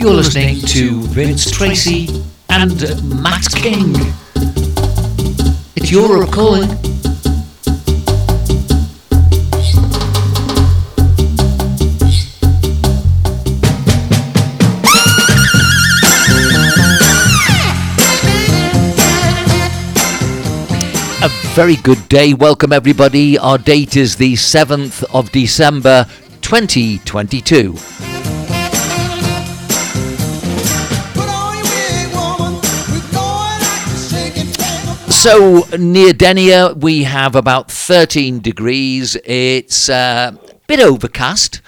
You're listening to Vince Tracy and Matt King. It's Europe calling. A very good day. Welcome, everybody. Our date is the 7th of December 2022. So near Denia, we have about 13 degrees. It's uh, a bit overcast.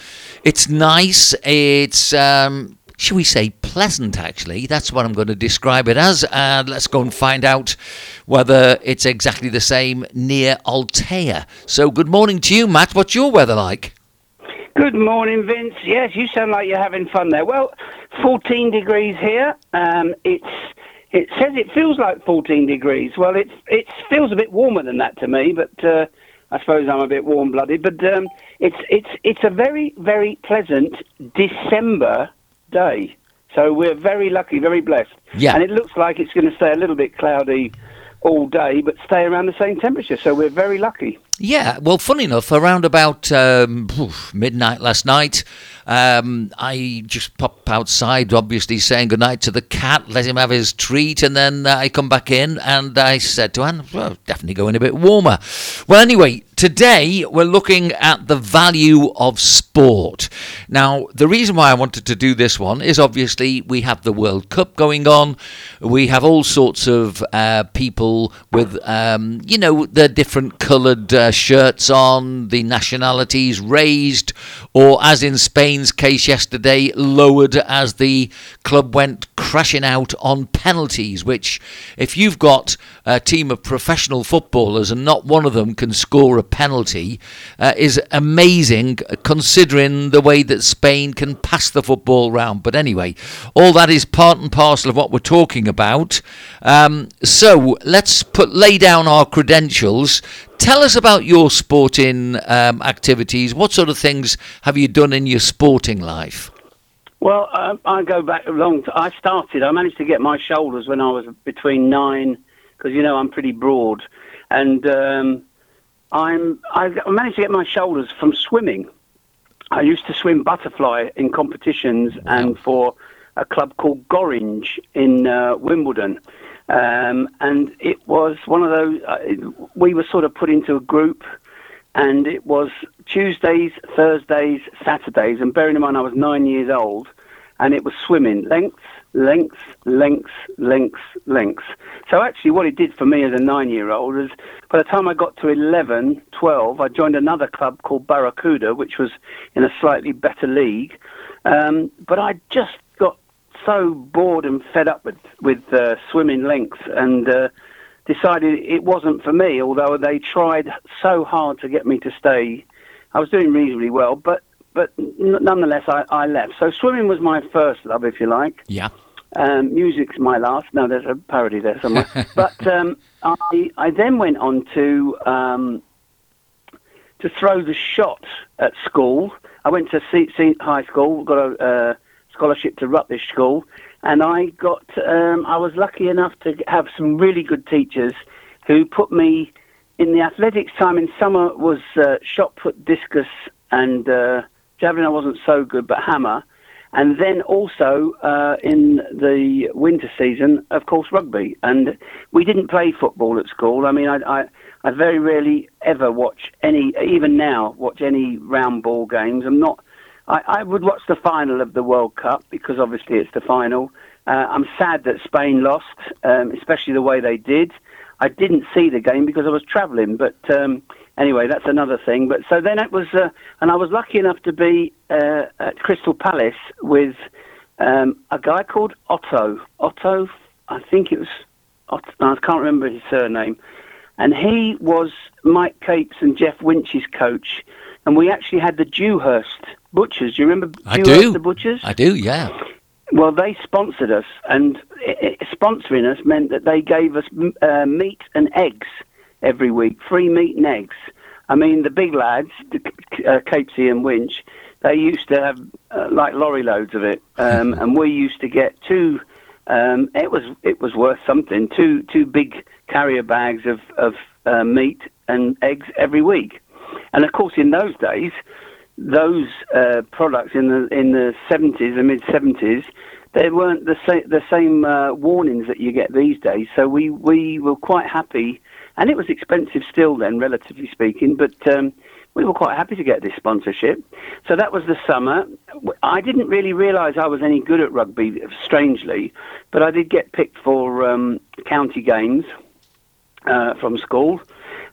It's nice. It's, um, shall we say, pleasant, actually. That's what I'm going to describe it as. And let's go and find out whether it's exactly the same near Altea. So, good morning to you, Matt. What's your weather like? Good morning, Vince. Yes, you sound like you're having fun there. Well, 14 degrees here. Um, it's it says it feels like 14 degrees. Well, it it feels a bit warmer than that to me, but uh, I suppose I'm a bit warm-blooded. But um, it's it's it's a very very pleasant December day. So we're very lucky, very blessed. Yeah. And it looks like it's going to stay a little bit cloudy all day, but stay around the same temperature. So we're very lucky. Yeah, well, funny enough, around about um, midnight last night, um, I just pop outside, obviously saying goodnight to the cat, let him have his treat, and then uh, I come back in and I said to Anne, well, definitely going a bit warmer. Well, anyway, today we're looking at the value of sport. Now, the reason why I wanted to do this one is obviously we have the World Cup going on, we have all sorts of uh, people with, um, you know, the different coloured uh, shirts on, the nationalities raised, or as in Spain's case yesterday, lowered as the club went crashing out on penalties. Which, if you've got a team of professional footballers and not one of them can score a penalty, uh, is amazing considering the way that Spain can pass the football round. But anyway, all that is part and parcel of what we're talking about. Um, so let's put lay down our credentials. Tell us about your sporting um, activities. What sort of things have you done in your sporting life? Well, uh, I go back a long. T- I started. I managed to get my shoulders when I was between nine, because you know I'm pretty broad, and um, I'm. I managed to get my shoulders from swimming. I used to swim butterfly in competitions and for a club called Gorringe in uh, Wimbledon. Um, and it was one of those, uh, we were sort of put into a group, and it was Tuesdays, Thursdays, Saturdays. And bearing in mind, I was nine years old, and it was swimming lengths, lengths, lengths, lengths, lengths. So actually, what it did for me as a nine year old is by the time I got to 11, 12, I joined another club called Barracuda, which was in a slightly better league. Um, but I just got so bored and fed up with with uh, swimming lengths and uh, decided it wasn't for me. Although they tried so hard to get me to stay, I was doing reasonably well, but but nonetheless I, I left. So swimming was my first love, if you like. Yeah. Um, music's my last. No, there's a parody there somewhere. but um, I I then went on to um, to throw the shot at school. I went to C- C- high school, got a uh, scholarship to Rutlish School, and I got um, I was lucky enough to have some really good teachers who put me in the athletics time in summer was uh, shot put, discus, and uh, javelin. I wasn't so good, but hammer. And then also uh, in the winter season, of course, rugby. And we didn't play football at school. I mean, I, I, I very rarely ever watch any, even now, watch any round ball games. I'm not. I, I would watch the final of the World Cup because obviously it's the final. Uh, I'm sad that Spain lost, um, especially the way they did. I didn't see the game because I was travelling, but um, anyway, that's another thing. But so then it was, uh, and I was lucky enough to be uh, at Crystal Palace with um, a guy called Otto. Otto, I think it was. Otto, I can't remember his surname, and he was Mike Capes and Jeff Winch's coach, and we actually had the Dewhurst Butchers. Do you remember I Dewhurst do. the Butchers? I do, yeah. Well, they sponsored us, and i i sponsoring us meant that they gave us m- uh, meat and eggs every week, free meat and eggs. I mean, the big lads, the, uh, Capesy and Winch, they used to have uh, like lorry loads of it, um, and we used to get two. Um, it was it was worth something. Two two big carrier bags of of uh, meat and eggs every week, and of course in those days, those uh, products in the in the seventies and mid seventies, they weren't the same the same uh, warnings that you get these days. So we we were quite happy, and it was expensive still then, relatively speaking, but. Um, we were quite happy to get this sponsorship. So that was the summer. I didn't really realise I was any good at rugby, strangely, but I did get picked for um, county games uh, from school.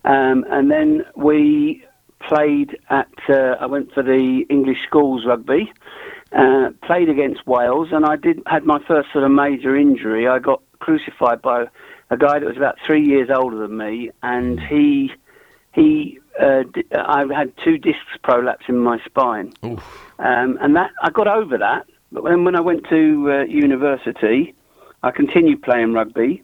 Um, and then we played at, uh, I went for the English schools rugby, uh, played against Wales, and I did had my first sort of major injury. I got crucified by a guy that was about three years older than me, and he he uh, I had two discs prolapse in my spine, um, and that I got over that. But then when I went to uh, university, I continued playing rugby.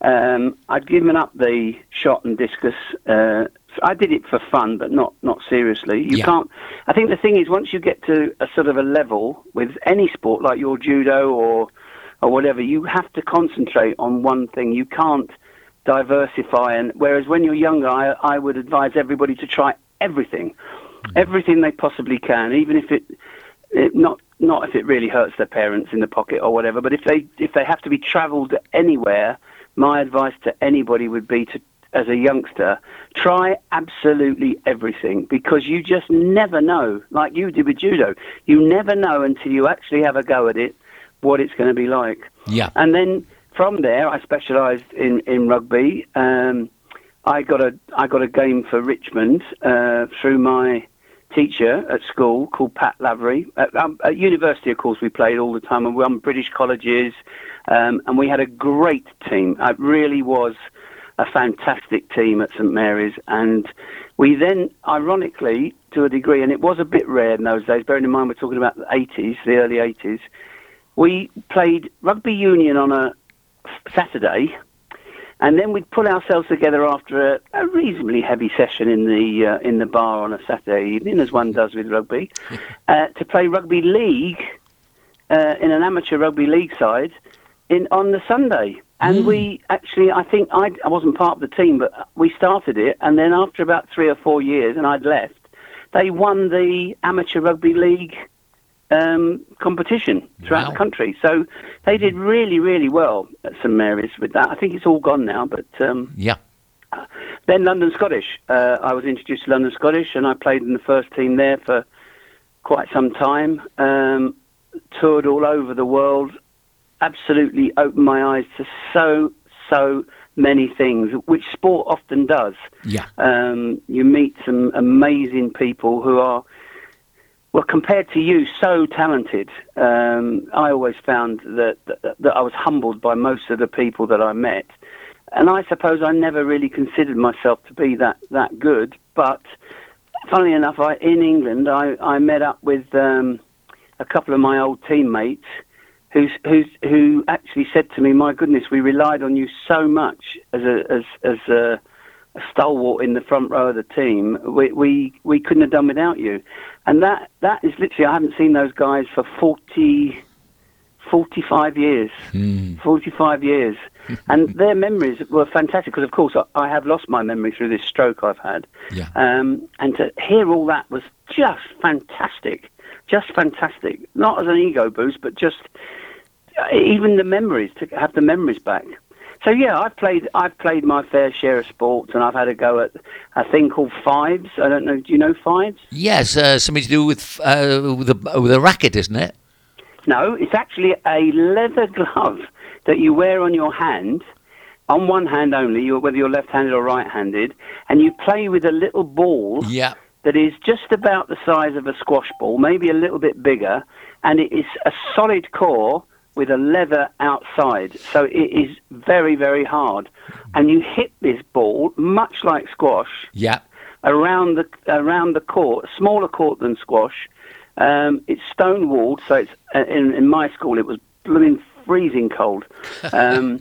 Um, I'd given up the shot and discus. Uh, I did it for fun, but not not seriously. You Yeah. can't. I think the thing is, once you get to a sort of a level with any sport, like your judo or or whatever, you have to concentrate on one thing. You can't diversify. And whereas when you're younger, I, I would advise everybody to try everything, mm. everything they possibly can, even if it, it not not if it really hurts their parents in the pocket or whatever. But if they if they have to be travelled anywhere, my advice to anybody would be to as a youngster, try absolutely everything because you just never know, like you did with judo, you never know until you actually have a go at it what it's going to be like. Yeah. And then from there, I specialised in in rugby. Um, I got a I got a game for Richmond uh, through my teacher at school called Pat Lavery. At, um, at university, of course, we played all the time, and we were on British colleges, um, and we had a great team. It really was a fantastic team at St Mary's, and we then, ironically, to a degree, and it was a bit rare in those days. Bearing in mind we're talking about the 80s, the early 80s. We played rugby union on a Saturday, and then we'd pull ourselves together after a, a reasonably heavy session in the uh, in the bar on a Saturday evening, as one does with rugby, uh, to play rugby league uh, in an amateur rugby league side in on the Sunday. And we actually, I think I, I wasn't part of the team, but we started it, and then after about three or four years, and I'd left, they won the amateur rugby league um, competition throughout Wow. the country. So they did really, really well at St Mary's with that. I think it's all gone now, but um, Yeah. then London Scottish. Uh, I was introduced to London Scottish, and I played in the first team there for quite some time. Um, toured all over the world. Absolutely opened my eyes to so so many things, which sport often does. Yeah. Um, you meet some amazing people who are, well, compared to you, so talented. Um, I always found that, that that I was humbled by most of the people that I met, and I suppose I never really considered myself to be that that good. But funnily enough, I in England, I, I met up with um, a couple of my old teammates who's, who's, who actually said to me, "My goodness, we relied on you so much as a as as a, a stalwart in the front row of the team. We, we we couldn't have done without you." And that that is literally, I haven't seen those guys for 40, 45 years. 45 years. and their memories were fantastic because, of course, I, I have lost my memory through this stroke I've had. Yeah. Um, and to hear all that was just fantastic. Just fantastic. Not as an ego boost, but just uh, even the memories, to have the memories back. So yeah, I've played. I've played my fair share of sports, and I've had a go at a thing called fives. I don't know. Do you know fives? Yes, uh, something to do with uh, with a with a racket, isn't it? No, it's actually a leather glove that you wear on your hand, on one hand only, whether you're left-handed or right-handed, and you play with a little ball Yeah. that is just about the size of a squash ball, maybe a little bit bigger, and it is a solid core with a leather outside. So it is very, very hard. And you hit this ball, much like squash, Yeah. around the around the court, smaller court than squash. Um, it's stone walled, so it's in, in my school it was blooming freezing cold, um,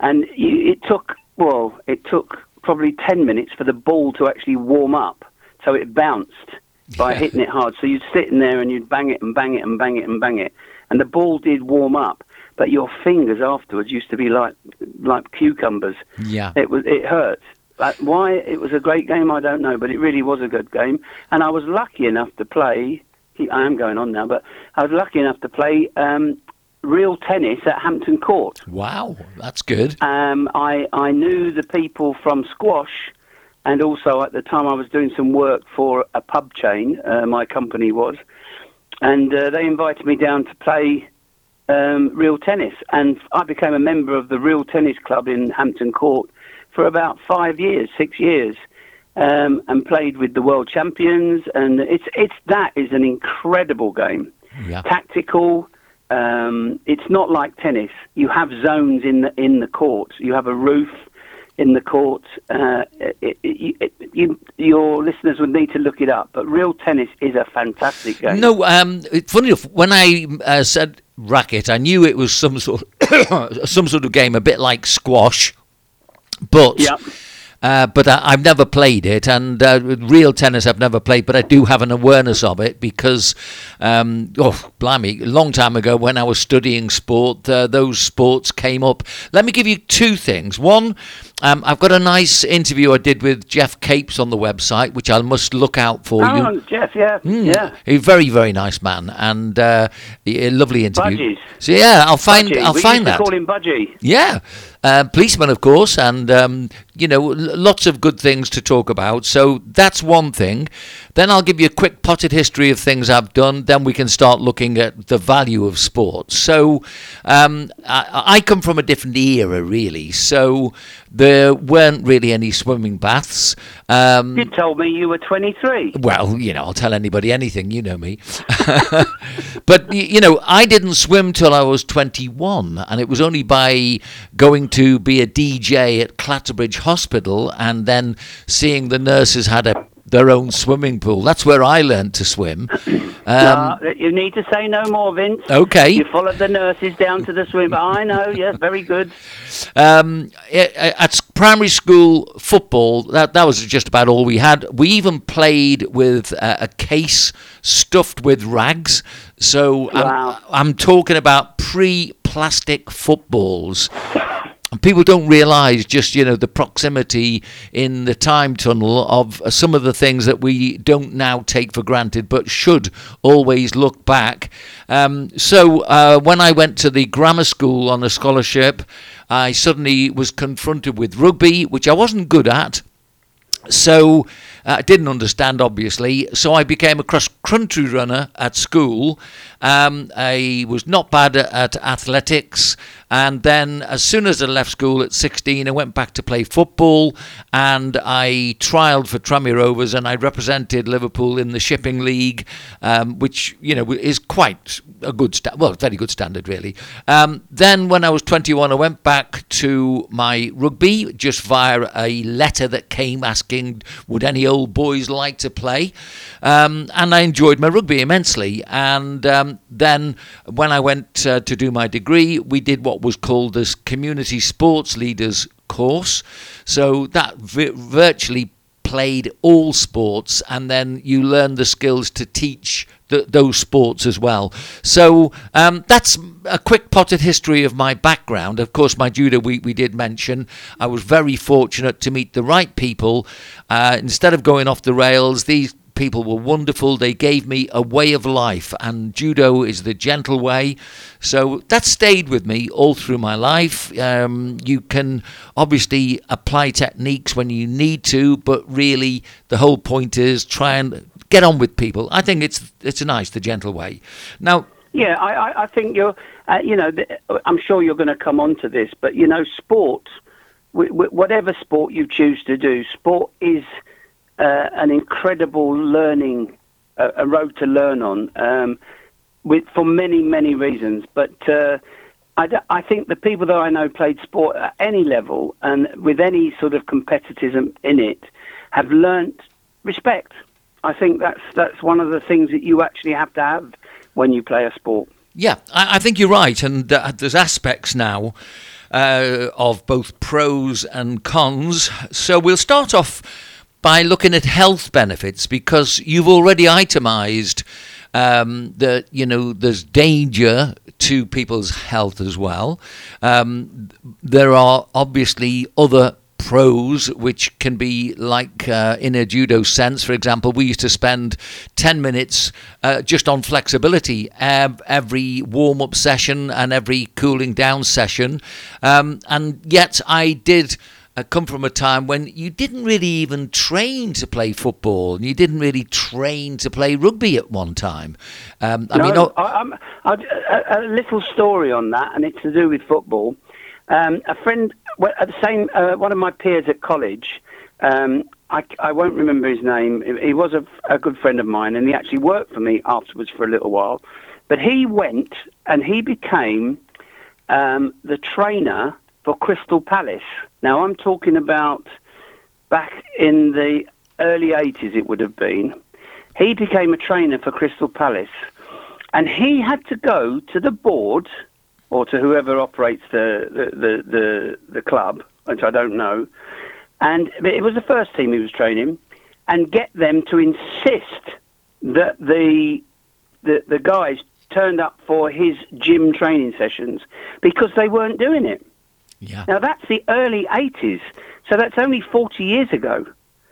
and you, it took well, it took probably ten minutes for the ball to actually warm up, so it bounced by hitting it hard. So you'd sit in there and you'd bang it and bang it and bang it and bang it, and the ball did warm up, but your fingers afterwards used to be like like cucumbers. Yeah. It was it hurt. But why it was a great game, I don't know, but it really was a good game, and I was lucky enough to play. I am going on now, but I was lucky enough to play um, real tennis at Hampton Court. Wow, that's good. Um, I I knew the people from squash, and also at the time I was doing some work for a pub chain. Uh, my company was, and uh, they invited me down to play um, real tennis, and I became a member of the Real Tennis Club in Hampton Court for about five years, six years. Um, and played with the world champions, and it's it's that is an incredible game Yeah. tactical. Um, it's not like tennis. You have zones in the in the court. You have a roof in the court. Uh, it, it, it, you, your listeners would need to look it up. But real tennis is a fantastic game. No, um, funny enough, when I uh, said racket, I knew it was some sort, some sort of game, a bit like squash, but. Yep. Uh, but I, I've never played it, and uh, real tennis I've never played. But I do have an awareness of it because, um, oh, blimey, a long time ago when I was studying sport, uh, those sports came up. Let me give you two things. One, um, I've got a nice interview I did with Jeff Capes on the website, which I must look out for you. Oh, Jeff, yeah, Mm. yeah. A very, very nice man, and uh, a lovely interview. Budgies. So yeah, I'll find, Budgie. I'll we find used that. to call him Budgie. Yeah, uh, policeman, of course, and um, you know, l- lots of good things to talk about. So that's one thing. Then I'll give you a quick potted history of things I've done. Then we can start looking at the value of sports. So um, I, I come from a different era, really. So there weren't really any swimming baths. Um, You told me you were 23. well, you know, I'll tell anybody anything. You know me. but, you know, I didn't swim till I was 21. And it was only by going to be a DJ at Clatterbridge Hospital and then seeing the nurses had a, their own swimming pool. That's where I learned to swim. Um, you need to say no more, Vince. okay. You followed the nurses down to the swim. I know, yes, very good. Um, at primary school football, that that was just about all we had. We even played with uh, a case stuffed with rags. So Wow. I'm, I'm talking about pre-plastic footballs. People don't realise just you know the proximity in the time tunnel of uh, some of the things that we don't now take for granted, but should always look back. Um, so uh, when I went to the grammar school on a scholarship, I suddenly was confronted with rugby, which I wasn't good at. So uh, I didn't understand, obviously. So I became a cross country runner at school. Um, I was not bad at, at athletics. And then, as soon as I left school at 16, I went back to play football and I trialled for Tranmere Rovers and I represented Liverpool in the Shipping League, um, which, you know, is quite a good, sta- well, very good standard, really. Um, then, when I was 21, I went back to my rugby just via a letter that came asking, would any old boys like to play? Um, and I enjoyed my rugby immensely. And um, then, when I went uh, to do my degree, we did what was called this Community Sports Leaders course. So that vi- virtually played all sports, and then you learn the skills to teach th- those sports as well. So um, that's a quick potted history of my background. Of course, my judo we, we did mention. I was very fortunate to meet the right people. Uh, instead of going off the rails, these people were wonderful. They gave me a way of life, and judo is the gentle way. So that stayed with me all through my life. Um, you can obviously apply techniques when you need to, but really the whole point is try and get on with people. I think it's it's nice, the gentle way. Now, Yeah, I, I, think you're, uh, you know, I'm sure you're going to come on to this, but, you know, sport, whatever sport you choose to do, sport is uh, an incredible learning, uh, a road to learn on, um, with, for many, many reasons. But uh, I, d- I think the people that I know played sport at any level and with any sort of competitism in it have learnt respect. I think that's that's one of the things that you actually have to have when you play a sport. Yeah, I, I think you're right, and uh, there's aspects now uh, of both pros and cons. So we'll start off by looking at health benefits because you've already itemised um, that you know there's danger to people's health as well. Um, there are obviously other pros, which can be like uh, in a judo sense. For example, we used to spend 10 minutes uh, just on flexibility every warm up session and every cooling down session. Um, and yet I did. Come from a time when you didn't really even train to play football, and you didn't really train to play rugby at one time. Um, I no, mean, I, I'm, I, a, a little story on that, and it's to do with football. Um, a friend, well, at the same, uh, one of my peers at college, um, I, I, won't remember his name. He was a, a, good friend of mine, and he actually worked for me afterwards for a little while. But he went and he became um, the trainer for Crystal Palace. Now, I'm talking about back in the early 80s, it would have been. He became a trainer for Crystal Palace, and he had to go to the board or to whoever operates the, the, the, the, the club, which I don't know. And it was the first team he was training, and get them to insist that the, the, the guys turned up for his gym training sessions because they weren't doing it. Yeah. Now that's the early 80s, so that's only 40 years ago.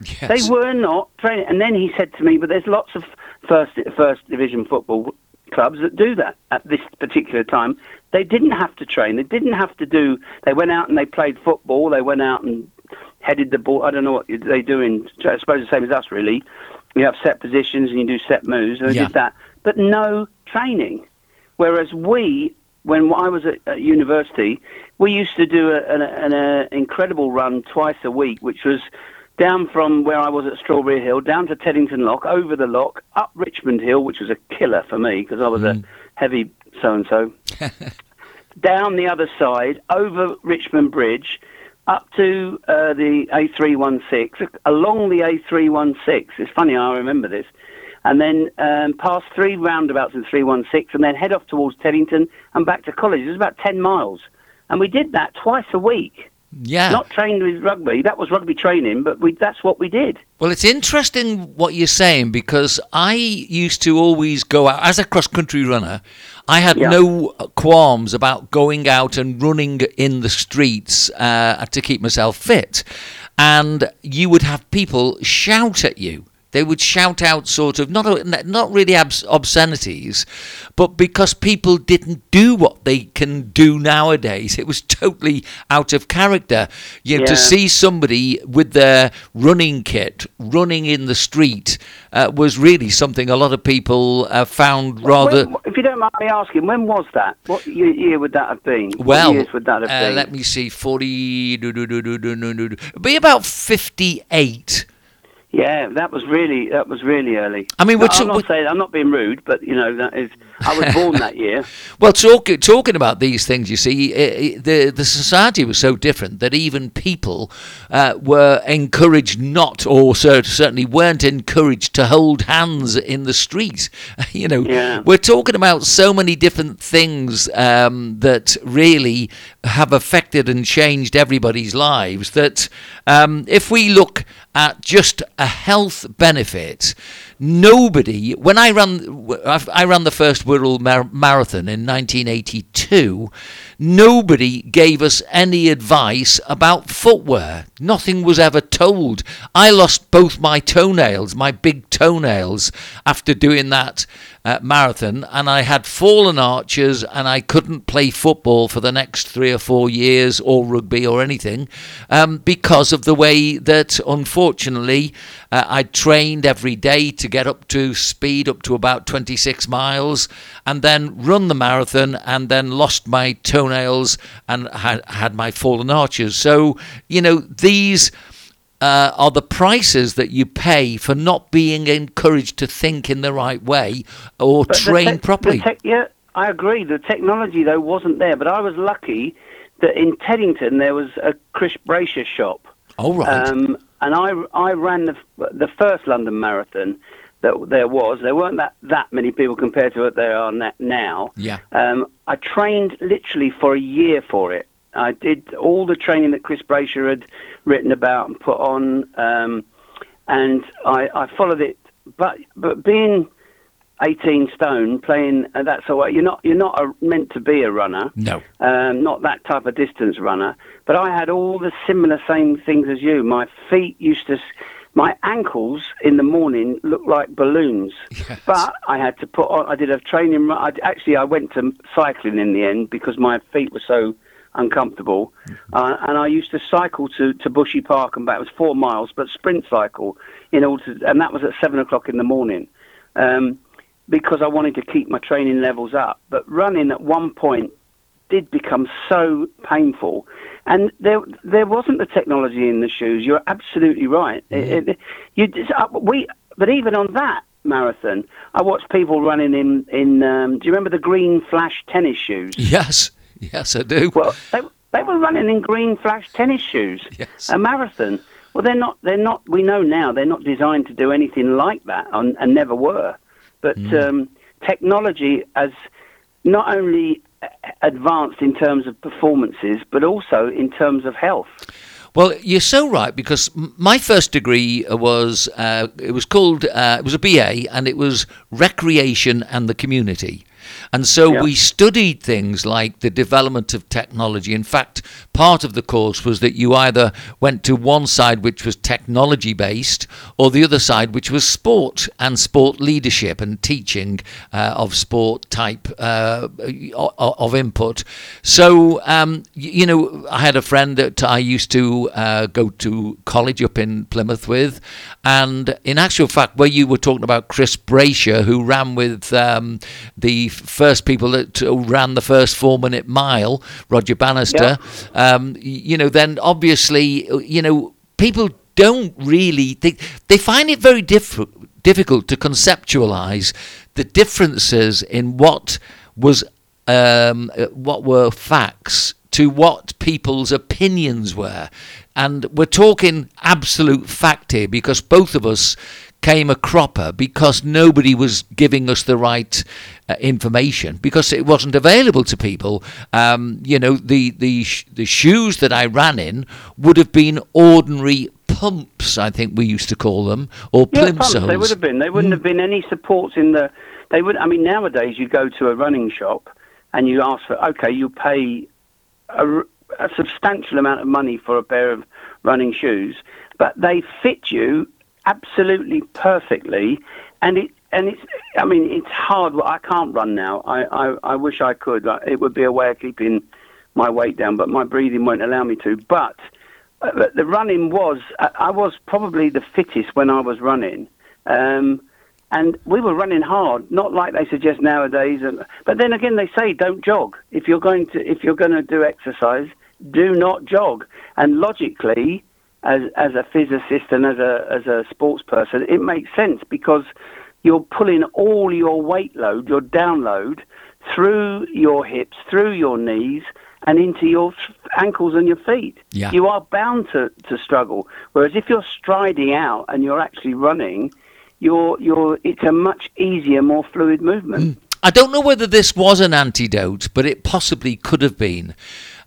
Yes. They were not training. And then he said to me, but there's lots of first first division football clubs that do that at this particular time. They didn't have to train. They didn't have to do. They went out and they played football. They went out and headed the ball. I don't know what they do in. I suppose the same as us, really. You have set positions and you do set moves. And they Yeah. did that, but no training. Whereas we, when I was at, at university, we used to do a, an, an a incredible run twice a week, which was down from where I was at Strawberry Hill, down to Teddington Lock, over the lock, up Richmond Hill, which was a killer for me because I was a heavy so and so. down the other side, over Richmond Bridge, up to uh, the A316, along the A316. It's funny, I remember this. And then um, past three roundabouts in 316, and then head off towards Teddington and back to college. It was about 10 miles. And we did that twice a week. yeah. Not trained with rugby. That was rugby training, but we, that's what we did. Well, it's interesting what you're saying because I used to always go out as a cross country runner. I had Yeah. no qualms about going out and running in the streets uh, to keep myself fit. And you would have people shout at you. They would shout out sort of not not really abs- obscenities, but because people didn't do what they can do nowadays, it was totally out of character. You know, yeah. to see somebody with their running kit running in the street uh, was really something a lot of people uh, found rather. When, if you don't mind me asking, when was that? What year would that have been? Well, what would that have uh, been? Let me see, forty. Be about fifty-eight. Yeah, that was really that was really early. I mean, which- I'm not saying I'm not being rude, but you know that is. I was born that year. Well, talk, talking about these things, you see, i i the the society was so different that even people uh, were encouraged not, or cer- certainly weren't encouraged to hold hands in the street. you know, Yeah. we're talking about so many different things um, that really have affected and changed everybody's lives. That um, if we look at just a health benefit, nobody. When I ran, I ran the first World Mar- Marathon in 1982. Nobody gave us any advice about footwear. Nothing was ever told. I lost both my toenails, my big toenails, after doing that uh, marathon, and I had fallen arches, and I couldn't play football for the next three or four years, or rugby or anything, um, because of the way that, unfortunately, uh, I trained every day to get up to speed, up to about 26 miles, and then run the marathon, and then lost my toenails and had, had my fallen arches. So, you know, these uh, are the prices that you pay for not being encouraged to think in the right way or But train the properly. tech- yeah, I agree. The technology though wasn't there, but I was lucky that in Teddington there was a Chris Brasher shop. All right. Um, and I, I ran the, the first London Marathon that there was. There weren't that, that many people compared to what there are na- now. Yeah. Um, I trained literally for a year for it. I did all the training that Chris Brasher had written about and put on. Um, and I, I followed it. But but being 18 stone, playing uh, that sort of you're not you're not a, meant to be a runner. No. Um, not that type of distance runner. But I had all the similar same things as you. My feet used to. My ankles in the morning looked like balloons, Yes. but I had to put on. I did a training. run- I, actually, I went to cycling in the end because my feet were so uncomfortable, uh, and I used to cycle to, to Bushy Park and back. It was four miles, but sprint cycle in order, to, and that was at seven o'clock in the morning, um, because I wanted to keep my training levels up. But running at one point did become so painful, and there there wasn't the technology in the shoes. You're absolutely right. It- it- you just, uh, we, but even on that marathon, I watched people running in in. Um, do you remember the green flash tennis shoes? Yes. Yes, I do. Well, they they were running in green flash tennis shoes. Yes. A marathon. Well, they're not. They're not. We know now they're not designed to do anything like that, and, and never were. But um, technology has not only advanced in terms of performances, but also in terms of health. Well, you're so right because my first degree was uh, it was called uh, it was a BA and it was recreation and the community. And so Yeah. we studied things like the development of technology. In fact, part of the course was that you either went to one side which was technology based or the other side which was sport and sport leadership and teaching uh, of sport type uh, of input. So, um, you know, I had a friend that I used to uh, go to college up in Plymouth with. And in actual fact, where you were talking about Chris Brasher, who ran with um, the first people that ran the first four minute mile, Roger Bannister, um, you know, then obviously, uh, you know, people don't really think they find it very diff- difficult to conceptualize the differences in what was um, uh, what were facts to what people's opinions were. And we're talking absolute fact here because both of us came a cropper because nobody was giving us the right uh, information because it wasn't available to people. Um, you know, the the sh- the shoes that I ran in would have been ordinary pumps, I think we used to call them, or Yeah, plimsolls. pumps. They would have been. They wouldn't have been any supports in the. They would. I mean, nowadays you go to a running shop and you ask for. Okay, you pay a substantial amount of money for a pair of running shoes, but they fit you absolutely perfectly, and it. And it's, I mean, it's hard. I can't run now. I, I, I wish I could. It would be a way of keeping my weight down, but my breathing won't allow me to. But uh, the running was I I was probably the fittest when I was running, um, and we were running hard, not like they suggest nowadays. And, but then again, they say don't jog if you're going to if you're going to do exercise. Do not jog. And logically, as as a physicist and as a as a sports person, it makes sense because you're pulling all your weight load, your download, through your hips, through your knees, and into your ankles and your feet. Yeah. You are bound to, to struggle. Whereas if you're striding out and you're actually running, you're, you're, it's a much easier, more fluid movement. Hmm. I don't know whether this was an antidote, but it possibly could have been.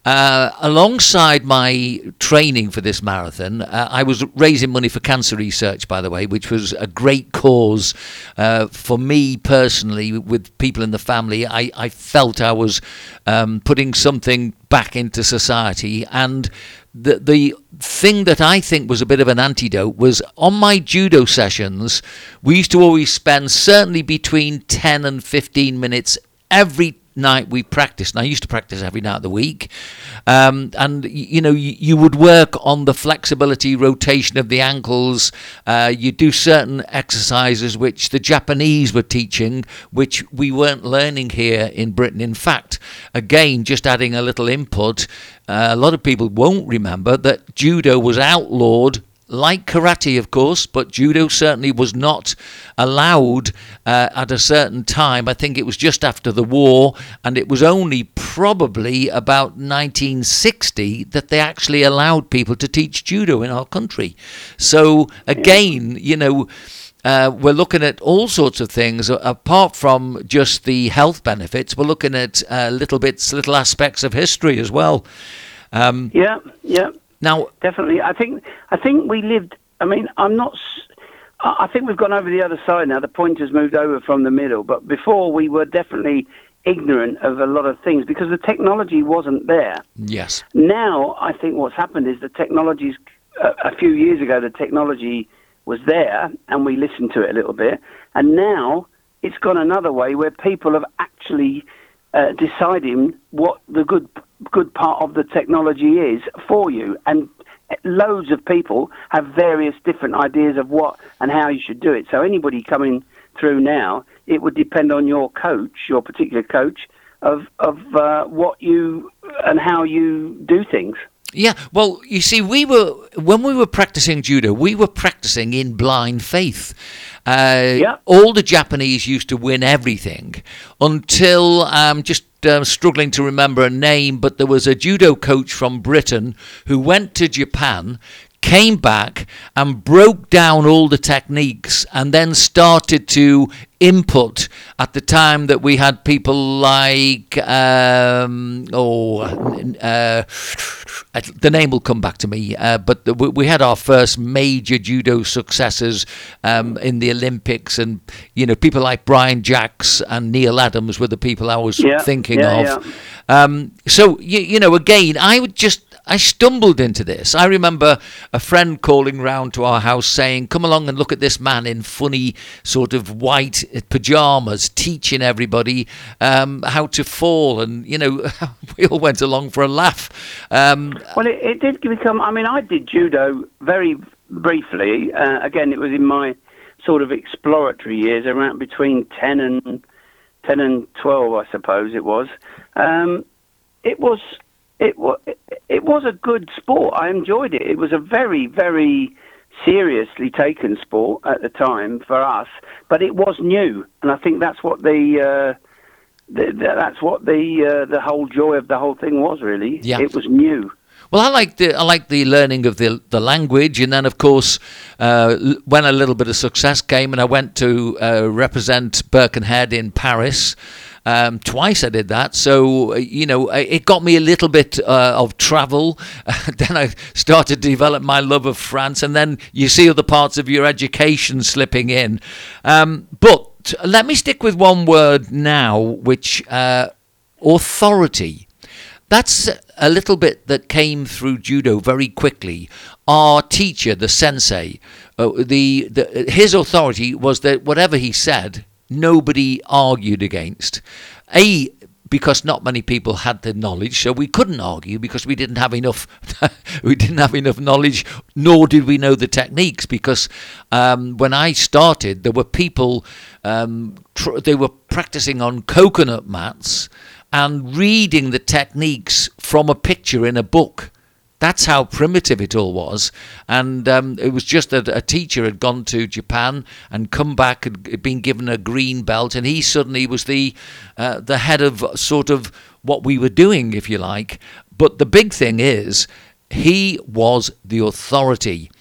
Uh, alongside my training for this marathon, uh, I was raising money for cancer research, by the way, which was a great cause uh, for me personally, with people in the family. I, I felt I was um, putting something back into society. And the, the thing that I think was a bit of an antidote was on my judo sessions, we used to always spend certainly between 10 and 15 minutes every night we practiced. And I used to practice every night of the week. Um, and, you know, you, you would work on the flexibility, rotation of the ankles. Uh, you do certain exercises which the Japanese were teaching, which we weren't learning here in Britain. In fact, again, just adding a little input, uh, a lot of people won't remember that judo was outlawed like karate, of course, but judo certainly was not allowed uh, at a certain time. I think it was just after the war, and it was only probably about 1960 that they actually allowed people to teach judo in our country. So, again, you know. Uh, we're looking at all sorts of things apart from just the health benefits. We're looking at uh, little bits, little aspects of history as well. Um, Yeah, yeah. Now, Definitely. I think I think we lived. I mean, I'm not. I think we've gone over the other side now. The point has moved over from the middle, but before we were definitely ignorant of a lot of things because the technology wasn't there. Yes. Now, I think what's happened is the technology's a, a few years ago. The technology was there, and we listened to it a little bit, and now it's gone another way where people have actually uh, deciding what the good good part of the technology is for you, and loads of people have various different ideas of what and how you should do it. So anybody coming through now, it would depend on your coach, your particular coach, of of uh, what you and how you do things. Yeah, well, you see, we were when we were practicing judo, we were practicing in blind faith. Uh, Yeah. All the Japanese used to win everything until I'm just uh, struggling to remember a name, but there was a judo coach from Britain who went to Japan. Came back and broke down all the techniques and then started to input at the time that we had people like um, oh uh, the name will come back to me uh, but the, we had our first major judo successes um, in the Olympics and you know people like Brian Jacks and Neil Adams were the people I was Yeah, thinking yeah, of. um, so you, you know again I would just I stumbled into this. I remember a friend calling round to our house saying, "Come along and look at this man in funny sort of white pajamas, teaching everybody um, how to fall." And you know, we all went along for a laugh. Um, Well, it, it did become. I mean, I did judo very briefly. Uh, again, it was in my sort of exploratory years, around between ten and ten and twelve, I suppose it was. Um, it was it was it was a good sport. I enjoyed it. It was a very very seriously taken sport at the time for us, but it was new, and I think that's what the. Uh, the, the, that's what the uh, the whole joy of the whole thing was. Really, Yeah. it was new. Well, I like the I like the learning of the the language, and then of course, uh, l- when a little bit of success came, and I went to uh, represent Birkenhead in Paris. Um, twice I did that, so uh, you know it got me a little bit uh, of travel. then I started to develop my love of France, and then you see other parts of your education slipping in. Um, but let me stick with one word now, which uh, authority. That's a little bit that came through judo very quickly. Our teacher, the sensei, uh, the, the his authority was that whatever he said, nobody argued against. A because not many people had the knowledge, so we couldn't argue because we didn't have enough. we didn't have enough knowledge, nor did we know the techniques. Because um, when I started, there were people um, tr- they were practicing on coconut mats and reading the techniques from a picture in a book. That's how primitive it all was. And um, it was just that a teacher had gone to Japan and come back, had been given a green belt, and he suddenly was the, uh, the head of sort of what we were doing, if you like. But the big thing is, he was the authority.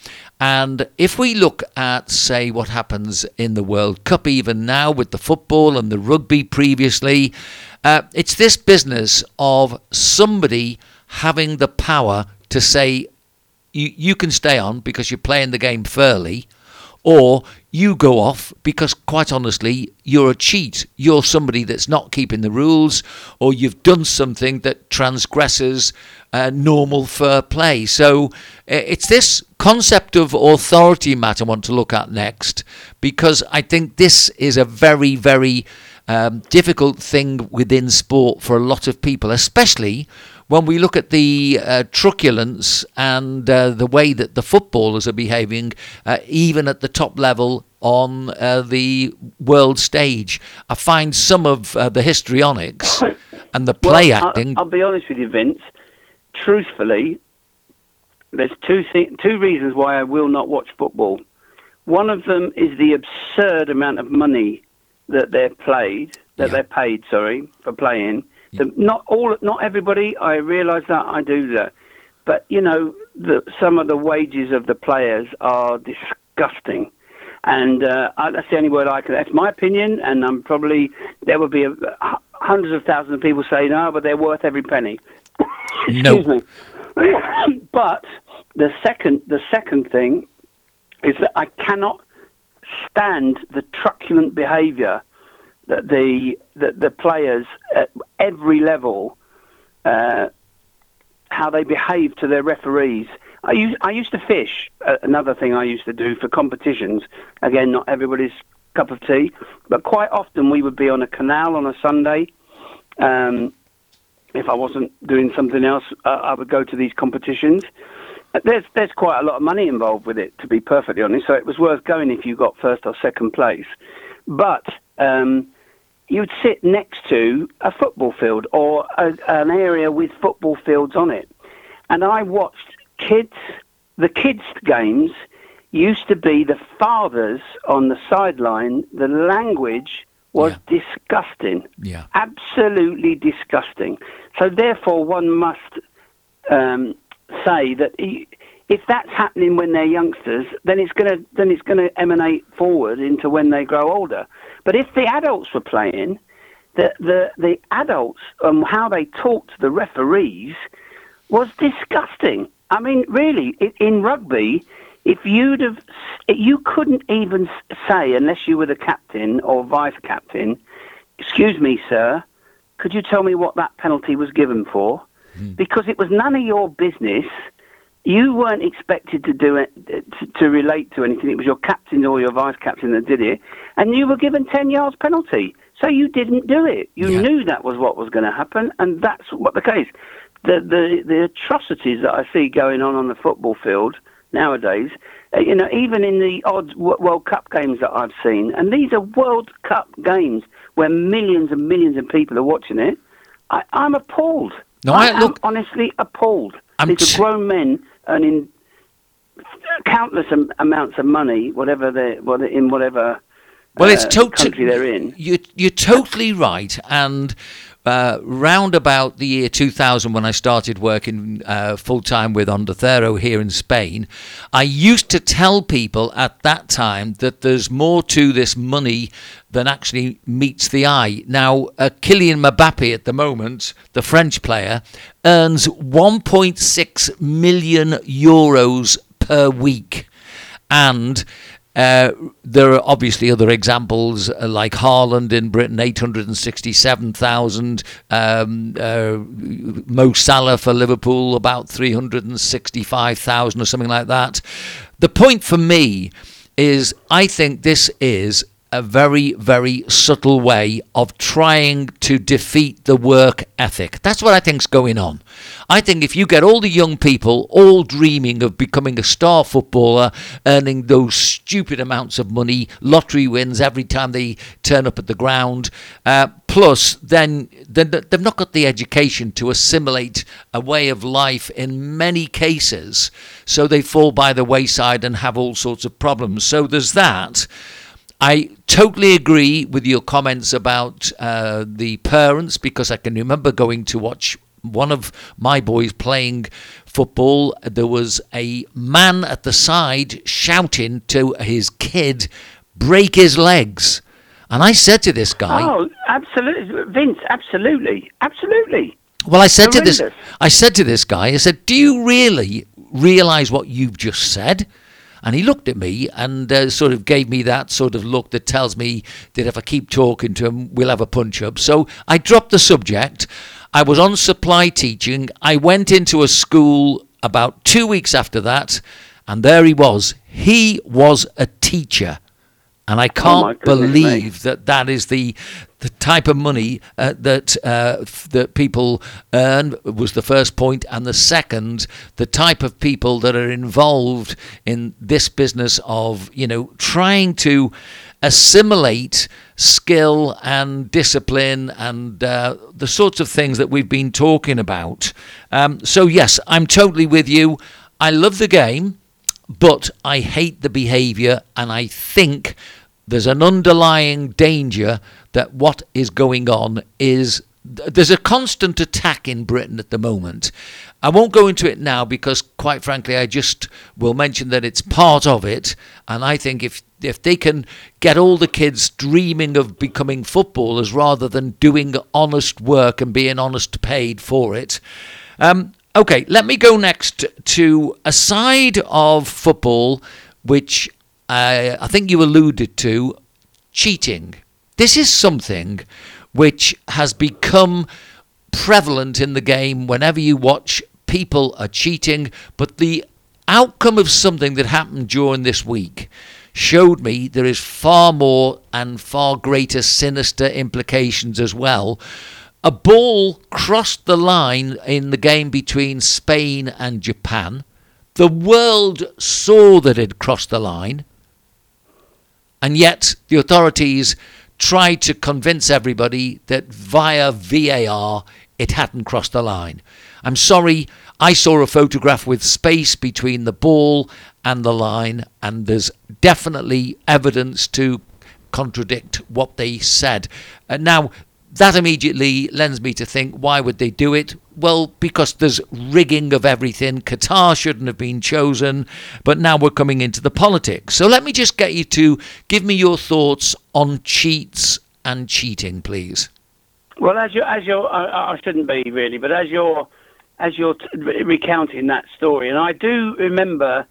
And if we look at, say, what happens in the World Cup, even now with the football and the rugby previously, uh, it's this business of somebody having the power to say, you, you can stay on because you're playing the game fairly, or you go off because, quite honestly, you're a cheat. You're somebody that's not keeping the rules, or you've done something that transgresses uh, normal fair play. So uh, it's this concept of authority, Matt, I want to look at next, because I think this is a very, very um, difficult thing within sport for a lot of people, especially when we look at the uh, truculence and uh, the way that the footballers are behaving, uh, even at the top level on uh, the world stage. I find some of uh, the histrionics and the play Well, acting. I'll be honest with you, Vince. Truthfully, there's two thi- two reasons why I will not watch football. One of them is the absurd amount of money that they're played, that Yeah. they're paid. Sorry for playing. Not all, not everybody. I realise that. I do that, but you know, the, some of the wages of the players are disgusting. And uh, that's the only word I can. That's my opinion, and I'm probably there will be a, hundreds of thousands of people say no, but they're worth every penny. No. Excuse me. but the second, the second thing is that I cannot stand the truculent behaviour that the that the players at every level, uh, how they behave to their referees. I used, I used to fish. Uh, another thing I used to do for competitions. Again, not everybody's cup of tea, but quite often we would be on a canal on a Sunday. Um, if I wasn't doing something else, uh, I would go to these competitions. Uh, There's there's quite a lot of money involved with it, to be perfectly honest. So it was worth going if you got first or second place. But um, you'd sit next to a football field or a, an area with football fields on it, and I watched kids. The kids' games used to be the fathers on the sideline. The language was disgusting Yeah. absolutely disgusting. So therefore, one must um, say that he, if that's happening when they're youngsters, then it's going to then it's going to emanate forward into when they grow older. But if the adults were playing, the the the adults and how they talked to the referees was disgusting. I mean, really, in rugby, if you'd have, you couldn't even say unless you were the captain or vice captain. Excuse me, sir. Could you tell me what that penalty was given for? Hmm. Because it was none of your business. You weren't expected to do it to, to relate to anything. It was your captain or your vice captain that did it, and you were given ten yards penalty. So you didn't do it. You Yeah. knew that was what was going to happen, and that's what the case. The the the atrocities that I see going on on the football field nowadays, uh, you know, even in the odd World Cup games that I've seen, and these are World Cup games where millions and millions of people are watching it. I, I'm appalled. No, I- am look- honestly appalled. I'm These are grown men earning countless am- amounts of money, whatever they, what in whatever Well, it's uh, totally country they're in. You, you're totally right, and uh, round about the year 2000, when I started working uh, full time with Onda Cero here in Spain, I used to tell people at that time that there's more to this money than actually meets the eye. Now, uh, Kylian Mbappe at the moment, the French player, earns 1.6 million euros per week and uh, there are obviously other examples uh, like Haaland in Britain, 867,000. Um, uh, Mo Salah for Liverpool, about 365,000 or something like that. The point for me is I think this is a very, very subtle way of trying to defeat the work ethic. That's what I think's going on. I think if you get all the young people all dreaming of becoming a star footballer, earning those stupid amounts of money, lottery wins every time they turn up at the ground, uh, plus then, then they've not got the education to assimilate a way of life in many cases, so they fall by the wayside and have all sorts of problems. So there's that. I totally agree with your comments about uh, the parents because I can remember going to watch one of my boys playing football. There was a man at the side shouting to his kid, break his legs. And I said to this guy, Oh, absolutely, Vince. Absolutely, absolutely. well, I said to this, I said to this guy, I said, "Do you really realise what you've just said?" And he looked at me and uh, sort of gave me that sort of look that tells me that if I keep talking to him, we'll have a punch up. So I dropped the subject. I was on supply teaching. I went into a school about two weeks after that, and there he was. He was a teacher. And I Oh, can't goodness me. believe that that is the the type of money uh, that uh, f- that people earn was the first point, and the second, the type of people that are involved in this business of you know trying to assimilate skill and discipline and uh, the sorts of things that we've been talking about. Um, so yes, I'm totally with you. I love the game but I hate the behaviour, and I think there's an underlying danger that what is going on is there's a constant attack in Britain at the moment. I won't go into it now because, quite frankly, I just will mention that it's part of it, and I think if if they can get all the kids dreaming of becoming footballers rather than doing honest work and being honest paid for it. Um, okay, let me go next to a side of football which uh, I think you alluded to cheating. This is something which has become prevalent in the game whenever you watch people are cheating, but the outcome of something that happened during this week showed me there is far more and far greater sinister implications as well. A ball crossed the line in the game between Spain and Japan. The world saw that it crossed the line, and yet the authorities tried to convince everybody that via VAR it hadn't crossed the line. I'm sorry, I saw a photograph with space between the ball and the line, and there's definitely evidence to contradict what they said. Uh, now, that immediately lends me to think why would they do it? Well, because there's rigging of everything. Qatar shouldn't have been chosen, but now we're coming into the politics. So let me just get you to give me your thoughts on cheats and cheating, please. Well, as you as you're, I, I shouldn't be really, but as you're as you're t- recounting that story, and I do remember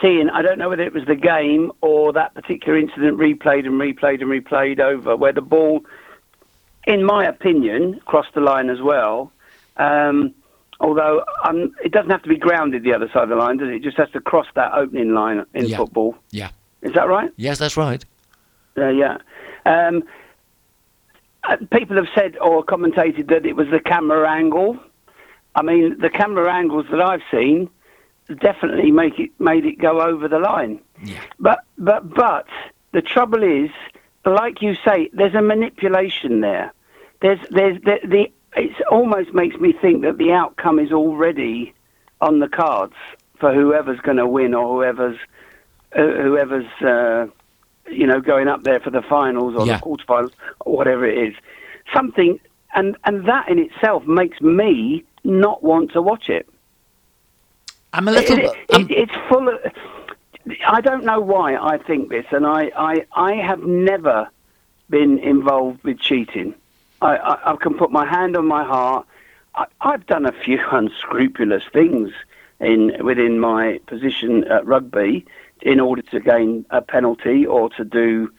seeing, I don't know whether it was the game or that particular incident replayed and replayed and replayed over, where the ball, in my opinion, crossed the line as well. Um, although um, it doesn't have to be grounded the other side of the line, does it? It just has to cross that opening line in Yeah. football. Yeah. Is that right? Yes, that's right. Uh, yeah. Um, uh, people have said or commentated that it was the camera angle. I mean, the camera angles that I've seen definitely make it made it go over the line. Yeah. But but but the trouble is, like you say, there's a manipulation there. There's there's the, the it almost makes me think that the outcome is already on the cards for whoever's going to win or whoever's uh, whoever's uh, you know going up there for the finals or Yeah. the quarterfinals or whatever it is. Something and and that in itself makes me not want to watch it. I'm a little. It- it- I'm- it's full of. I don't know why I think this, and I, I, I have never been involved with cheating. I, I, I can put my hand on my heart. I, I've done a few unscrupulous things in within my position at rugby in order to gain a penalty or to do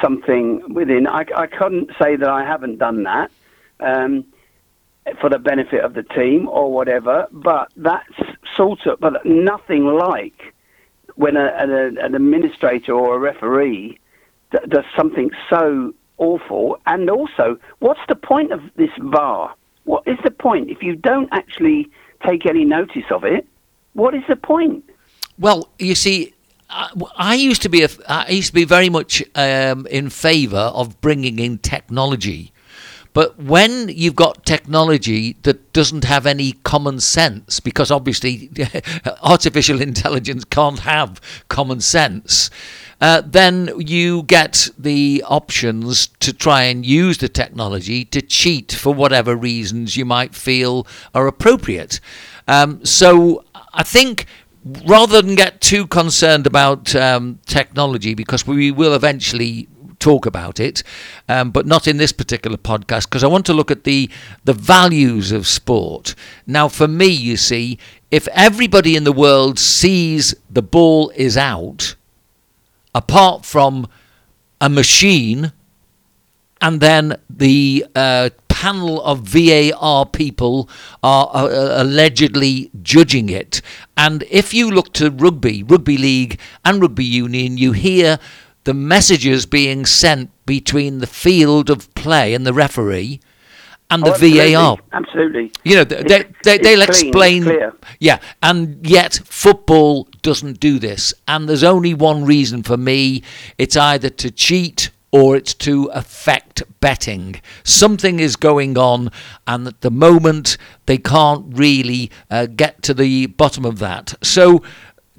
something within. I, I couldn't say that I haven't done that. Um, for the benefit of the team or whatever, but that's sort of, but nothing like when a, an, an administrator or a referee d- does something so awful. And also, what's the point of this VAR? What is the point if you don't actually take any notice of it? What is the point? Well, you see, I, I used to be a, I used to be very much um, in favour of bringing in technology, but when you've got technology that doesn't have any common sense, because obviously artificial intelligence can't have common sense. Uh, then you get the options to try and use the technology to cheat for whatever reasons you might feel are appropriate. Um, so I think rather than get too concerned about um, technology, because we will eventually talk about it, um, but not in this particular podcast, because I want to look at the the values of sport. Now, for me, you see, if everybody in the world sees the ball is out, apart from a machine, and then the uh, panel of VAR people are uh, allegedly judging it. And if you look to rugby, rugby league, and rugby union, you hear the messages being sent between the field of play and the referee and the Oh, absolutely. VAR. Absolutely. You know, they, they, It's- they, clean, explain. Yeah, and yet football doesn't do this. And there's only one reason for me it's either to cheat or it's to affect betting. Something is going on, and at the moment, they can't really uh, get to the bottom of that. So,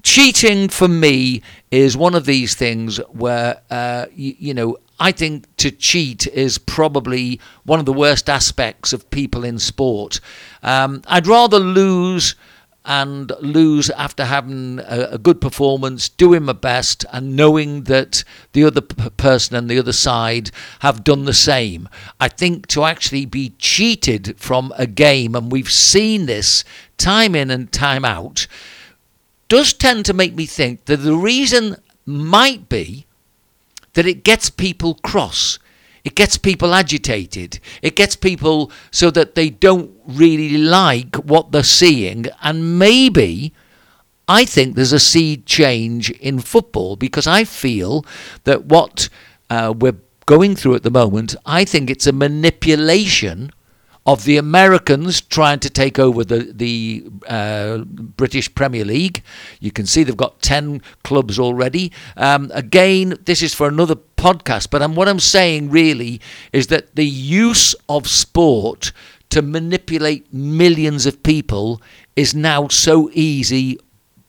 cheating for me is one of these things where uh, you, you know I think to cheat is probably one of the worst aspects of people in sport. Um, I'd rather lose and lose after having a, a good performance, doing my best, and knowing that the other p- person and the other side have done the same. I think to actually be cheated from a game, and we've seen this time in and time out, does tend to make me think that the reason might be that it gets people cross. It gets people agitated. It gets people so that they don't really like what they're seeing. And maybe I think there's a seed change in football because I feel that what uh, we're going through at the moment, I think it's a manipulation of the Americans trying to take over the the uh, British Premier League. You can see they've got ten clubs already. Um, again, this is for another podcast, but I'm, what I'm saying really is that the use of sport to manipulate millions of people is now so easy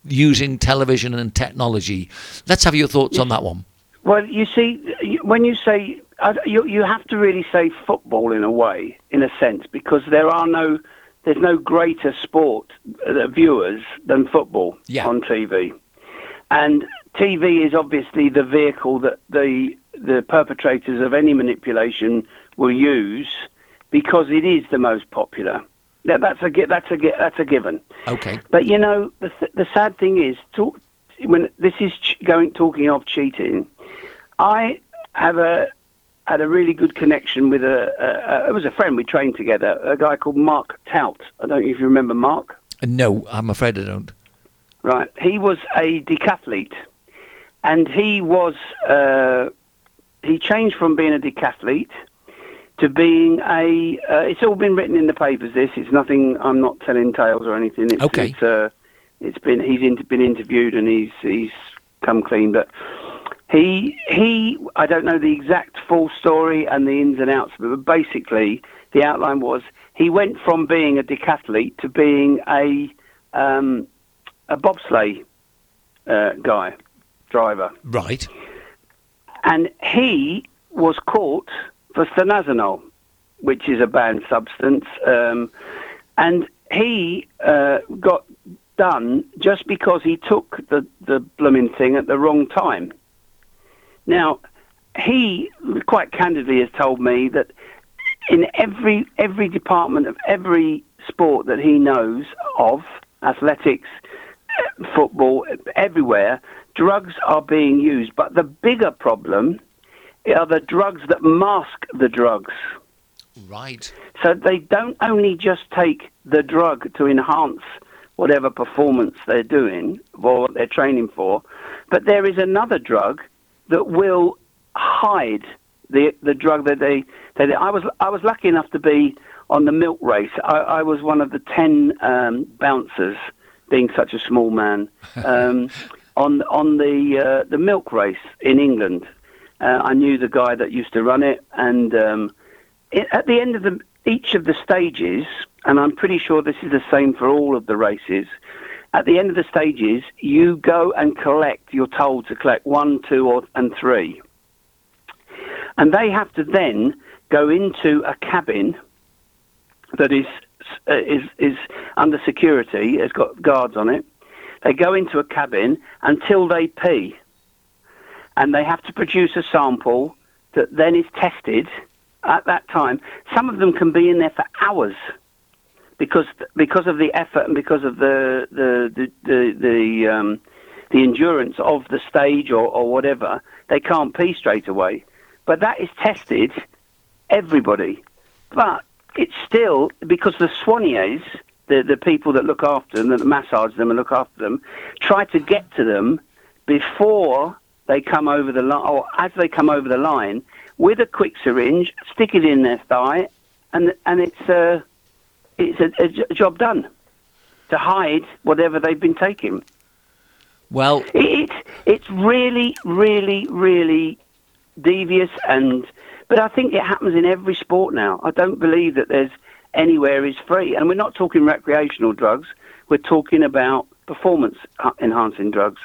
using television and technology. Let's have your thoughts on that one. Well, you see, when you say you, you have to really say football in a way, in a sense, because there are no, there's no greater sport uh, viewers than football yeah. on TV, and TV is obviously the vehicle that the the perpetrators of any manipulation will use because it is the most popular. That, that's a that's a that's a given. Okay. But you know, the the sad thing is, talk, when this is ch- going talking of cheating, I have a had a really good connection with a, a, a, it was a friend we trained together, a guy called Mark Tout. I don't know if you remember Mark. No, I'm afraid I don't. Right, he was a decathlete, and he was uh, he changed from being a decathlete to being a. Uh, it's all been written in the papers. This it's nothing. I'm not telling tales or anything. It's, okay. It's, uh, it's been he's in, been interviewed and he's he's come clean, but he he I don't know the exact full story and the ins and outs, but basically the outline was he went from being a decathlete to being a um, a bobsleigh uh, guy driver. Right. And he was caught for stanozolol, which is a banned substance, um, and he uh, got done just because he took the the blooming thing at the wrong time. Now, he quite candidly has told me that in every every department of every sport that he knows of, athletics, football, everywhere, drugs are being used. But the bigger problem are the drugs that mask the drugs. Right. So they don't only just take the drug to enhance whatever performance they're doing or what they're training for, but there is another drug that will hide the the drug that they, they I was I was lucky enough to be on the milk race. I, I was one of the ten um, bouncers, being such a small man, um, on on the uh, the milk race in England. Uh, I knew the guy that used to run it, and um, it, at the end of the each of the stages, and I'm pretty sure this is the same for all of the races at the end of the stages, you go and collect, you're told to collect one, two, or, and three. And they have to then go into a cabin that is, uh, is, is under security, has got guards on it. They go into a cabin until they pee. And they have to produce a sample that then is tested at that time. Some of them can be in there for hours because because of the effort and because of the the the the, the, um, the endurance of the stage or, or whatever, they can't pee straight away. But that is tested everybody. But it's still because the soigneurs, the the people that look after them, that massage them and look after them, try to get to them before they come over the line, or as they come over the line, with a quick syringe, stick it in their thigh, and and it's uh, it's a, a job done to hide whatever they've been taking. Well, it's it's really, really, really devious, and but I think it happens in every sport now. I don't believe that there's anywhere is free, and we're not talking recreational drugs. We're talking about performance enhancing drugs.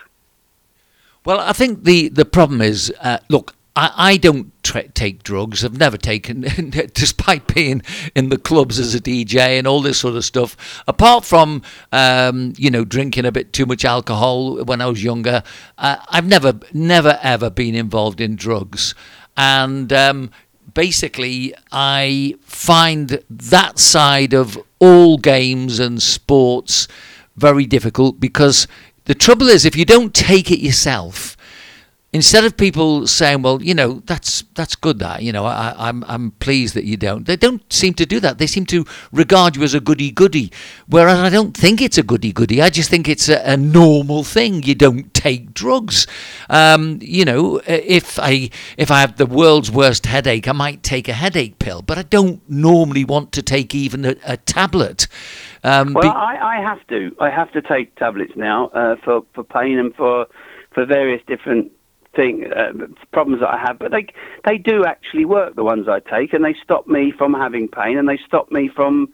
Well, I think the the problem is, uh, look, I, I don't tra- take drugs. I've never taken, despite being in the clubs as a DJ and all this sort of stuff. Apart from, um, you know, drinking a bit too much alcohol when I was younger, uh, I've never, never, ever been involved in drugs. And um, basically, I find that side of all games and sports very difficult because the trouble is, if you don't take it yourself, instead of people saying, "Well, you know, that's that's good," that you know, I, I'm I'm pleased that you don't. They don't seem to do that. They seem to regard you as a goody goody, whereas I don't think it's a goody goody. I just think it's a, a normal thing. You don't take drugs. Um, you know, if I if I have the world's worst headache, I might take a headache pill, but I don't normally want to take even a, a tablet. Um, well, be- I, I have to. I have to take tablets now uh, for for pain and for for various different thing uh, problems that I have, but they they do actually work. The ones I take, and they stop me from having pain, and they stop me from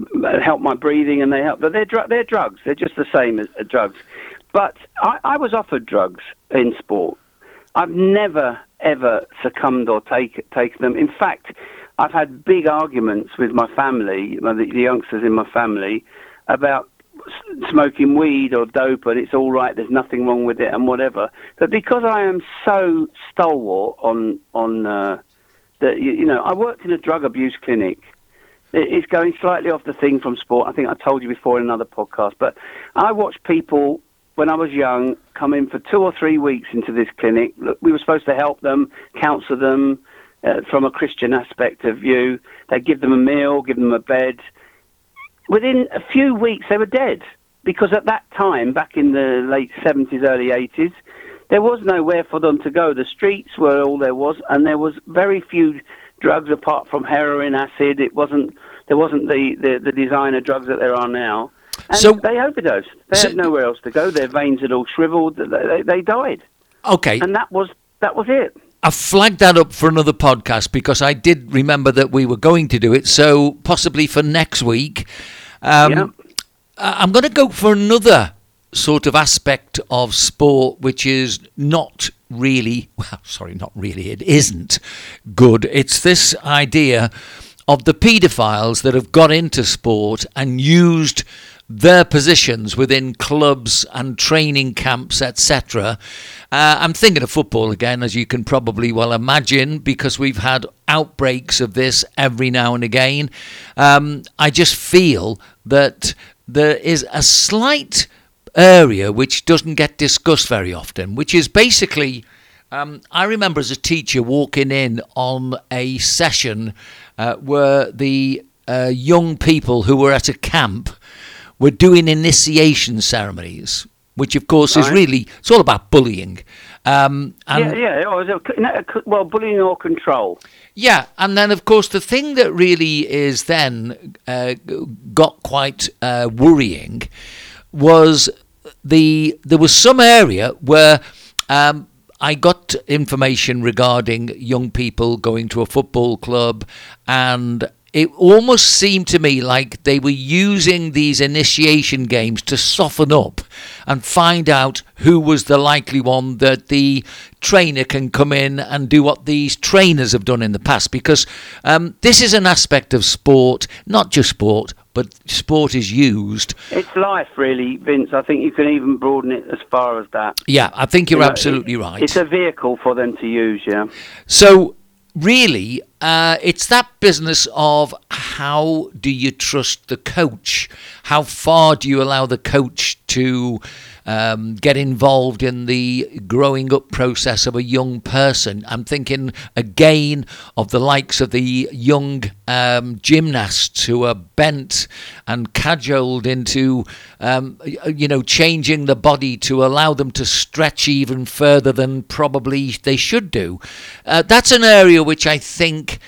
uh, help my breathing, and they help. But they're dr- they're drugs. They're just the same as uh, drugs. But I, I was offered drugs in sport. I've never ever succumbed or take taken them. In fact, I've had big arguments with my family, the, the youngsters in my family, about smoking weed or dope and it's all right, there's nothing wrong with it and whatever. But because I am so stalwart on on uh, that, you, you know, I worked in a drug abuse clinic. It's going slightly off the thing from sport. I think I told you before in another podcast, but I watched people when I was young come in for two or three weeks into this clinic. We were supposed to help them, counsel them uh, from a Christian aspect of view. They give them a meal, give them a bed within a few weeks they were dead because at that time, back in the late 70s, early 80s, there was nowhere for them to go. The streets were all there was, and there was very few drugs apart from heroin, acid. It wasn't there wasn't the, the, the designer drugs that there are now. And so, they overdosed. They so, had nowhere else to go. Their veins had all shriveled. They, they died. Okay. And that was that was it. I flagged that up for another podcast because I did remember that we were going to do it. So possibly for next week, um, yeah. I'm going to go for another sort of aspect of sport which is not really, well, sorry, not really, it isn't good. It's this idea of the paedophiles that have got into sport and used their positions within clubs and training camps, etc. Uh, I'm thinking of football again, as you can probably well imagine, because we've had outbreaks of this every now and again. Um, I just feel that there is a slight area which doesn't get discussed very often, which is basically. Um, I remember as a teacher walking in on a session uh, where the uh, young people who were at a camp were doing initiation ceremonies, which of course right. is really it's all about bullying. Um, yeah, yeah. Well, bullying or control. Yeah, and then of course the thing that really is then uh, got quite uh, worrying was the there was some area where. Um, I got information regarding young people going to a football club and it almost seemed to me like they were using these initiation games to soften up and find out who was the likely one that the trainer can come in and do what these trainers have done in the past. Because um, this is an aspect of sport, not just sport, but sport is used. It's life, really, Vince. I think you can even broaden it as far as that. Yeah, I think you're you know, absolutely right. It's a vehicle for them to use, yeah. So really, uh, it's that business of how do you trust the coach? How far do you allow the coach to um, get involved in the growing up process of a young person. I'm thinking again of the likes of the young um, gymnasts who are bent and cajoled into, um, you know, changing the body to allow them to stretch even further than probably they should do. Uh, that's an area which I think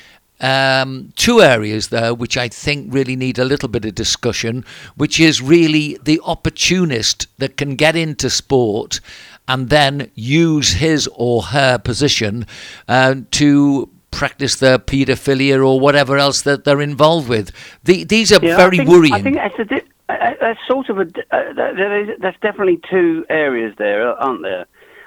um, two areas there which I think really need a little bit of discussion, which is really the opportunist that can get into sport and then use his or her position uh, to practice their paedophilia or whatever else that they're involved with. The, these are yeah, very I think, worrying. I think that's, a di- uh, that's sort of a. Uh, there is, that's definitely two areas there, aren't there?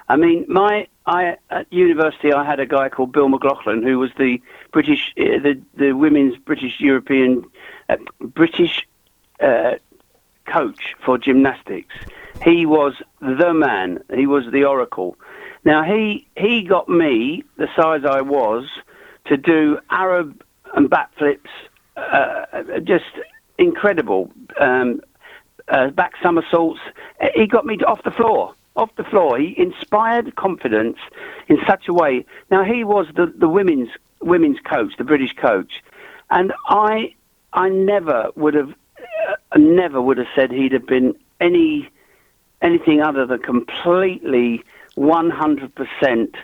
I mean, my I at university I had a guy called Bill McLaughlin who was the British uh, the the women's British European uh, British uh, coach for gymnastics. He was the man. He was the oracle. Now he he got me the size I was to do Arab and backflips, uh, just incredible um, uh, back somersaults. He got me off the floor off the floor. He inspired confidence in such a way. Now he was the, the women's women's coach, the British coach, and I I never would have uh, never would have said he'd have been any anything other than completely 100%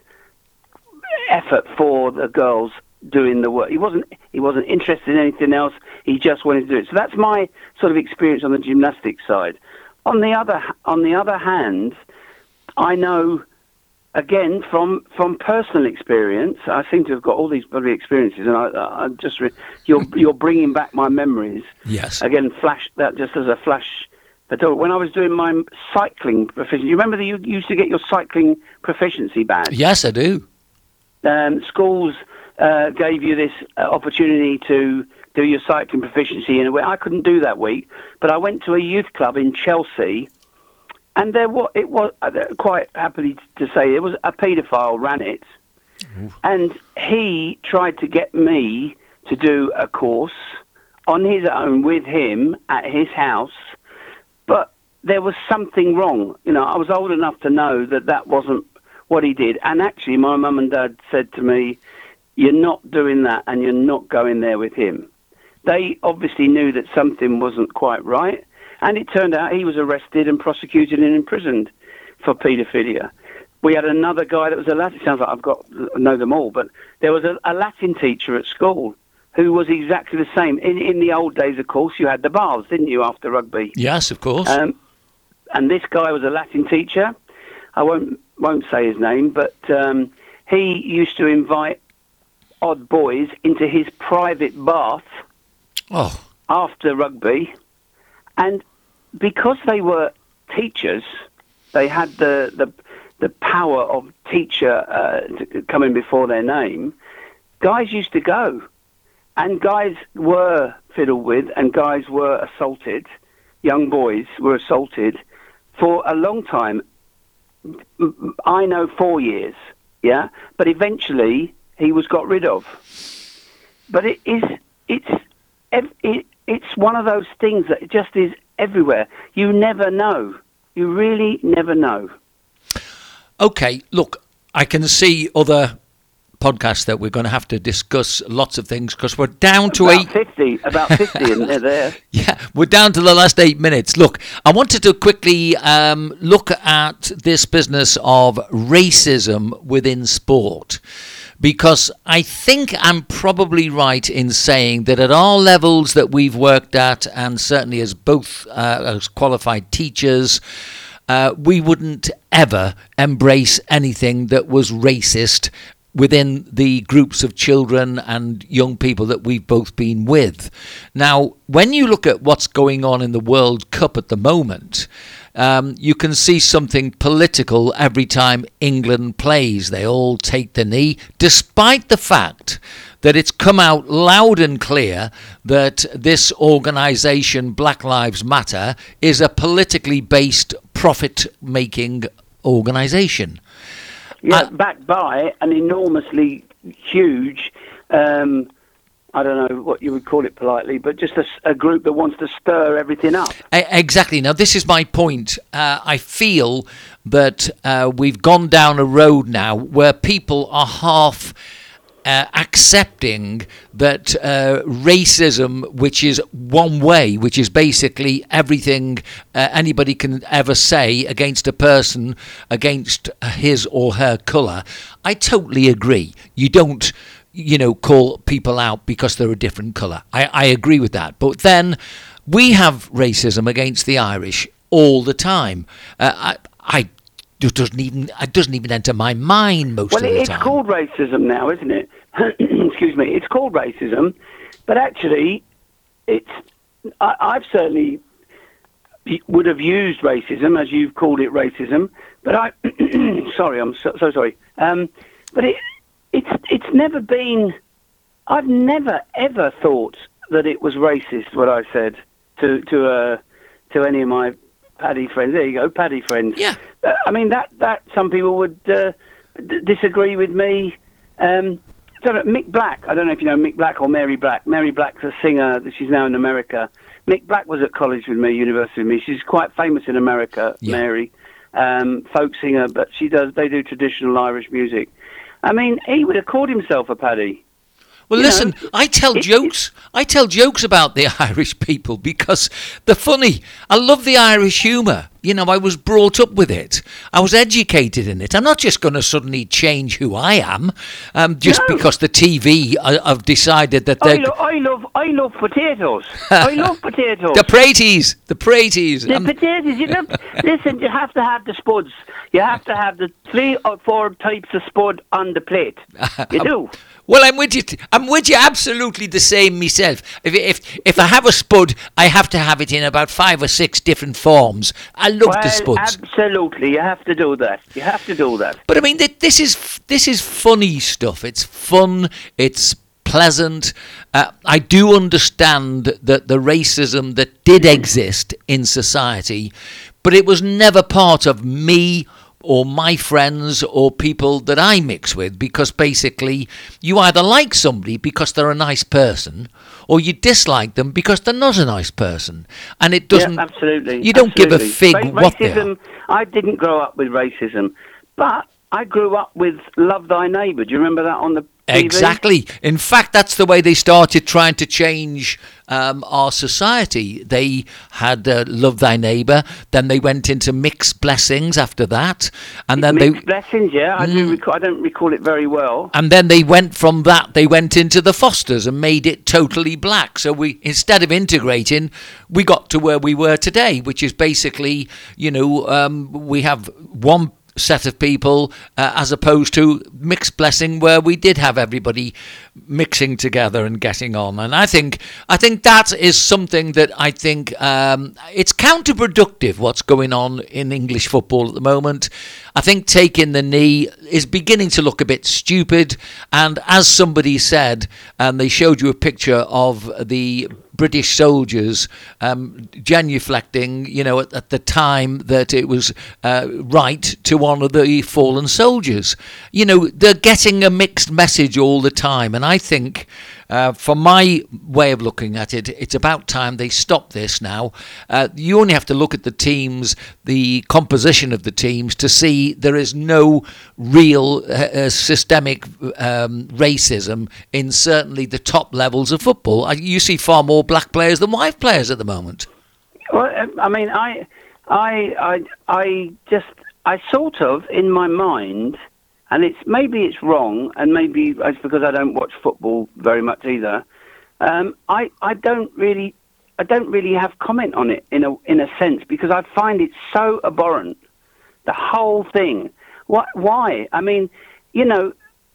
effort for the girls doing the work. He wasn't he wasn't interested in anything else. He just wanted to do it. So that's my sort of experience on the gymnastics side. On the other on the other hand, I know again from from personal experience. I seem to have got all these bloody experiences, and I, I just re- you're you're bringing back my memories. Yes. Again, flash that just as a flash. But uh, when I was doing my cycling proficiency, you remember that you used to get your cycling proficiency badge. Yes, I do. Um, schools uh, gave you this uh, opportunity to do your cycling proficiency in a way. I couldn't do that week, but I went to a youth club in Chelsea, and there was it was uh, quite happily to say it was a paedophile ran it, and he tried to get me to do a course on his own with him at his house, but there was something wrong. You know, I was old enough to know that that wasn't what he did, and actually, my mum and dad said to me you're not doing that and you're not going there with him. They obviously knew that something wasn't quite right, and it turned out he was arrested and prosecuted and imprisoned for paedophilia. We had another guy that was a Latin. It sounds like I've got know them all, but there was a, a Latin teacher at school who was exactly the same. In in the old days, of course, you had the baths, didn't you, after rugby? Yes, of course. Um, and this guy was a Latin teacher. I won't won't say his name, but um, he used to invite odd boys into his private bath oh, after rugby, and because they were teachers, they had the the, the power of teacher uh, coming before their name. Guys used to go, and guys were fiddled with, and guys were assaulted. Young boys were assaulted for a long time. I know four years, yeah, but eventually he was got rid of. But it is it's it, it's one of those things that just is everywhere. You never know. You really never know. Okay, look, I can see other podcasts that we're going to have to discuss lots of things because we're down to about eight. 50, about 50 in there, there. Yeah, we're down to the last eight minutes. Look, I wanted to quickly um, look at this business of racism within sport because I think I'm probably right in saying that at all levels that we've worked at, and certainly as both uh, as qualified teachers, uh, we wouldn't ever embrace anything that was racist within the groups of children and young people that we've both been with. Now, when you look at what's going on in the World Cup at the moment, um, you can see something political every time England plays. They all take the knee, despite the fact that it's come out loud and clear that this organisation, Black Lives Matter, is a politically based profit making organisation. Yeah, Uh, backed by an enormously huge, um, I don't know what you would call it politely, but just a group that wants to stir everything up. Exactly. Now, this is my point. Uh, I feel that uh, we've gone down a road now where people are half. Uh, accepting that uh, racism, which is one way, which is basically everything uh, anybody can ever say against a person, against his or her colour, I totally agree. You don't you know, call people out because they're a different colour. I, I agree with that. But then we have racism against the Irish all the time. Uh, I, I it doesn't even it doesn't even enter my mind most Well, of the time. Well, it's called racism now, isn't it? Excuse me. It's called racism, but actually, it's. I, I've certainly would have used racism as you've called it racism, but I. sorry, I'm so, so sorry. Um, but it, it's it's never been. I've never ever thought that it was racist what I said to to uh, to any of my Paddy friends. There you go, Paddy friends. Yeah. Uh, I mean that that some people would uh, d- disagree with me. Um, so Mick Black, I don't know if you know Mick Black or Mary Black. Mary Black's a singer. that She's now in America. Mick Black was at college with me, university with me. She's quite famous in America, Yeah. Mary. um, folk singer, but she does. They do traditional Irish music. I mean, he would have called himself a Paddy. Well, You listen, know, I tell it- jokes. I tell jokes about the Irish people because they're funny. I love the Irish humour. You know, I was brought up with it. I was educated in it. I'm not just going to suddenly change who I am um, just No. because the TV uh, have decided that I, they're lo- I love, I love potatoes. I love potatoes. the praties, the praties. The Um, potatoes, you know, listen, you have to have the spuds. You have to have the three or four types of spud on the plate. You do. Well, I'm with you. t- I'm with you. Absolutely the same myself. If if if I have a spud, I have to have it in about five or six different forms. I love the spuds. absolutely, you have to do that. You have to do that. But I mean, th- this is this is funny stuff. It's fun. It's pleasant. Uh, I do understand that the racism that did exist in society, but it was never part of me or my friends or people that I mix with because basically you either like somebody because they're a nice person or you dislike them because they're not a nice person and it doesn't yeah, absolutely. you don't give a absolutely. fig Ra- what racism. I didn't grow up with racism, but I grew up with "Love Thy neighbor Do you remember that on the TV? Exactly. In fact, that's the way they started trying to change um, our society. They had uh, "Love Thy Neighbor," then they went into mixed blessings after that, and then Mixed they. Mm. blessings, yeah. I do. Recall, I don't recall it very well. And then they went from that, they went into the Fosters and made it totally black. So we, instead of integrating, we got to where we were today, which is basically, you know, um, we have one set of people uh, as opposed to mixed blessing where we did have everybody mixing together and getting on. And i think i think that is something that i think um, it's counterproductive what's going on in english football at the moment. I think taking the knee is beginning to look a bit stupid. And as somebody said and they showed you a picture of the British soldiers um, genuflecting, you know, at, at the time that it was uh, right to honour the fallen soldiers. You know, they're getting a mixed message all the time, and I think. Uh, from my way of looking at it, it's about time they stop this now. Uh, you only have to look at the teams, the composition of the teams, to see there is no real uh, uh, systemic um, racism in certainly the top levels of football. Uh, You see far more black players than white players at the moment. Well, um, I mean, I, I, I, I just, I sort of, in my mind, and it's maybe it's wrong, and maybe it's because I don't watch football very much either. Um, I, I don't really, I don't really have comment on it in a, in a sense because I find it so abhorrent, the whole thing. What, why? I mean, you know,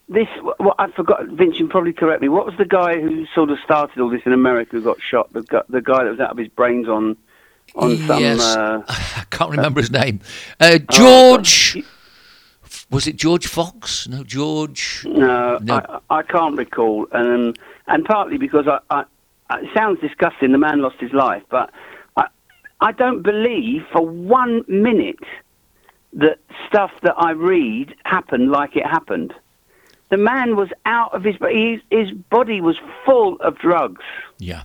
this. What I forgot, Vince, you probably correct me. What was the guy who sort of started all this in America who got shot? The, gu- the guy that was out of his brains on on some. yes, Uh, I can't remember his name. Uh, oh, George, was it George Fox? No, George. no, No. I, I can't recall, and um, and partly because I, I, it sounds disgusting. The man lost his life, but I, I don't believe for one minute that stuff that I read happened like it happened. The man was out of his, his his body was full of drugs. Yeah.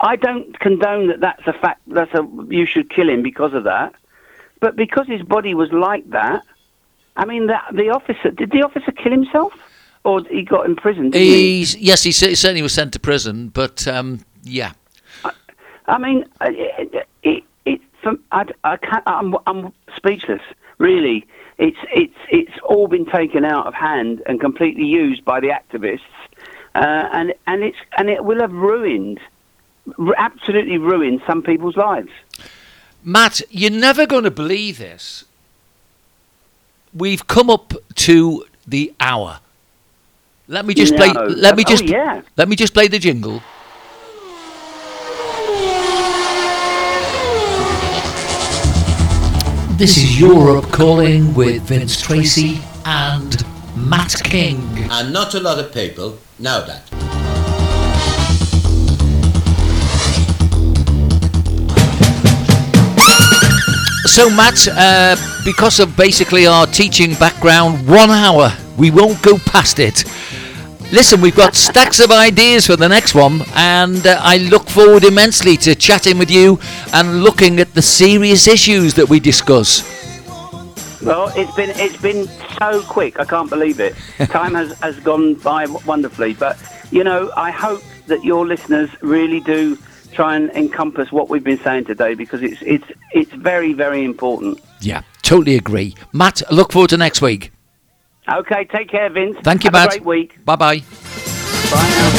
I don't condone that. That's a fact. That's a you should kill him because of that. But because his body was like that, I mean, that the officer did the officer kill himself, or he got imprisoned? Didn't he? Yes, he certainly was sent to prison, but um, yeah. I mean, uh, it, it, it, from, I, I can't, I'm, I'm speechless. Really, it's it's it's all been taken out of hand and completely used by the activists, uh, and and it's and it will have ruined, absolutely ruined some people's lives. Matt, you're never going to believe this. We've come up to the hour. Let me just play. Let me Oh, just. yeah. Let me just play the jingle. This is Europe calling with Vince Tracy and Matt King. And not a lot of people know that. So, Matt, uh, because of basically our teaching background, one hour, we won't go past it. Listen, we've got stacks of ideas for the next one, and uh, I look forward immensely to chatting with you and looking at the serious issues that we discuss. Well, it's been it's been so quick. I can't believe it. Time has, has gone by wonderfully. But you know, I hope that your listeners really do try and encompass what we've been saying today because it's it's it's very very important. Yeah, totally agree. Matt, look forward to next week. Okay, take care, Vince. Thank you, Have Matt. A great week. Bye bye. Bye now.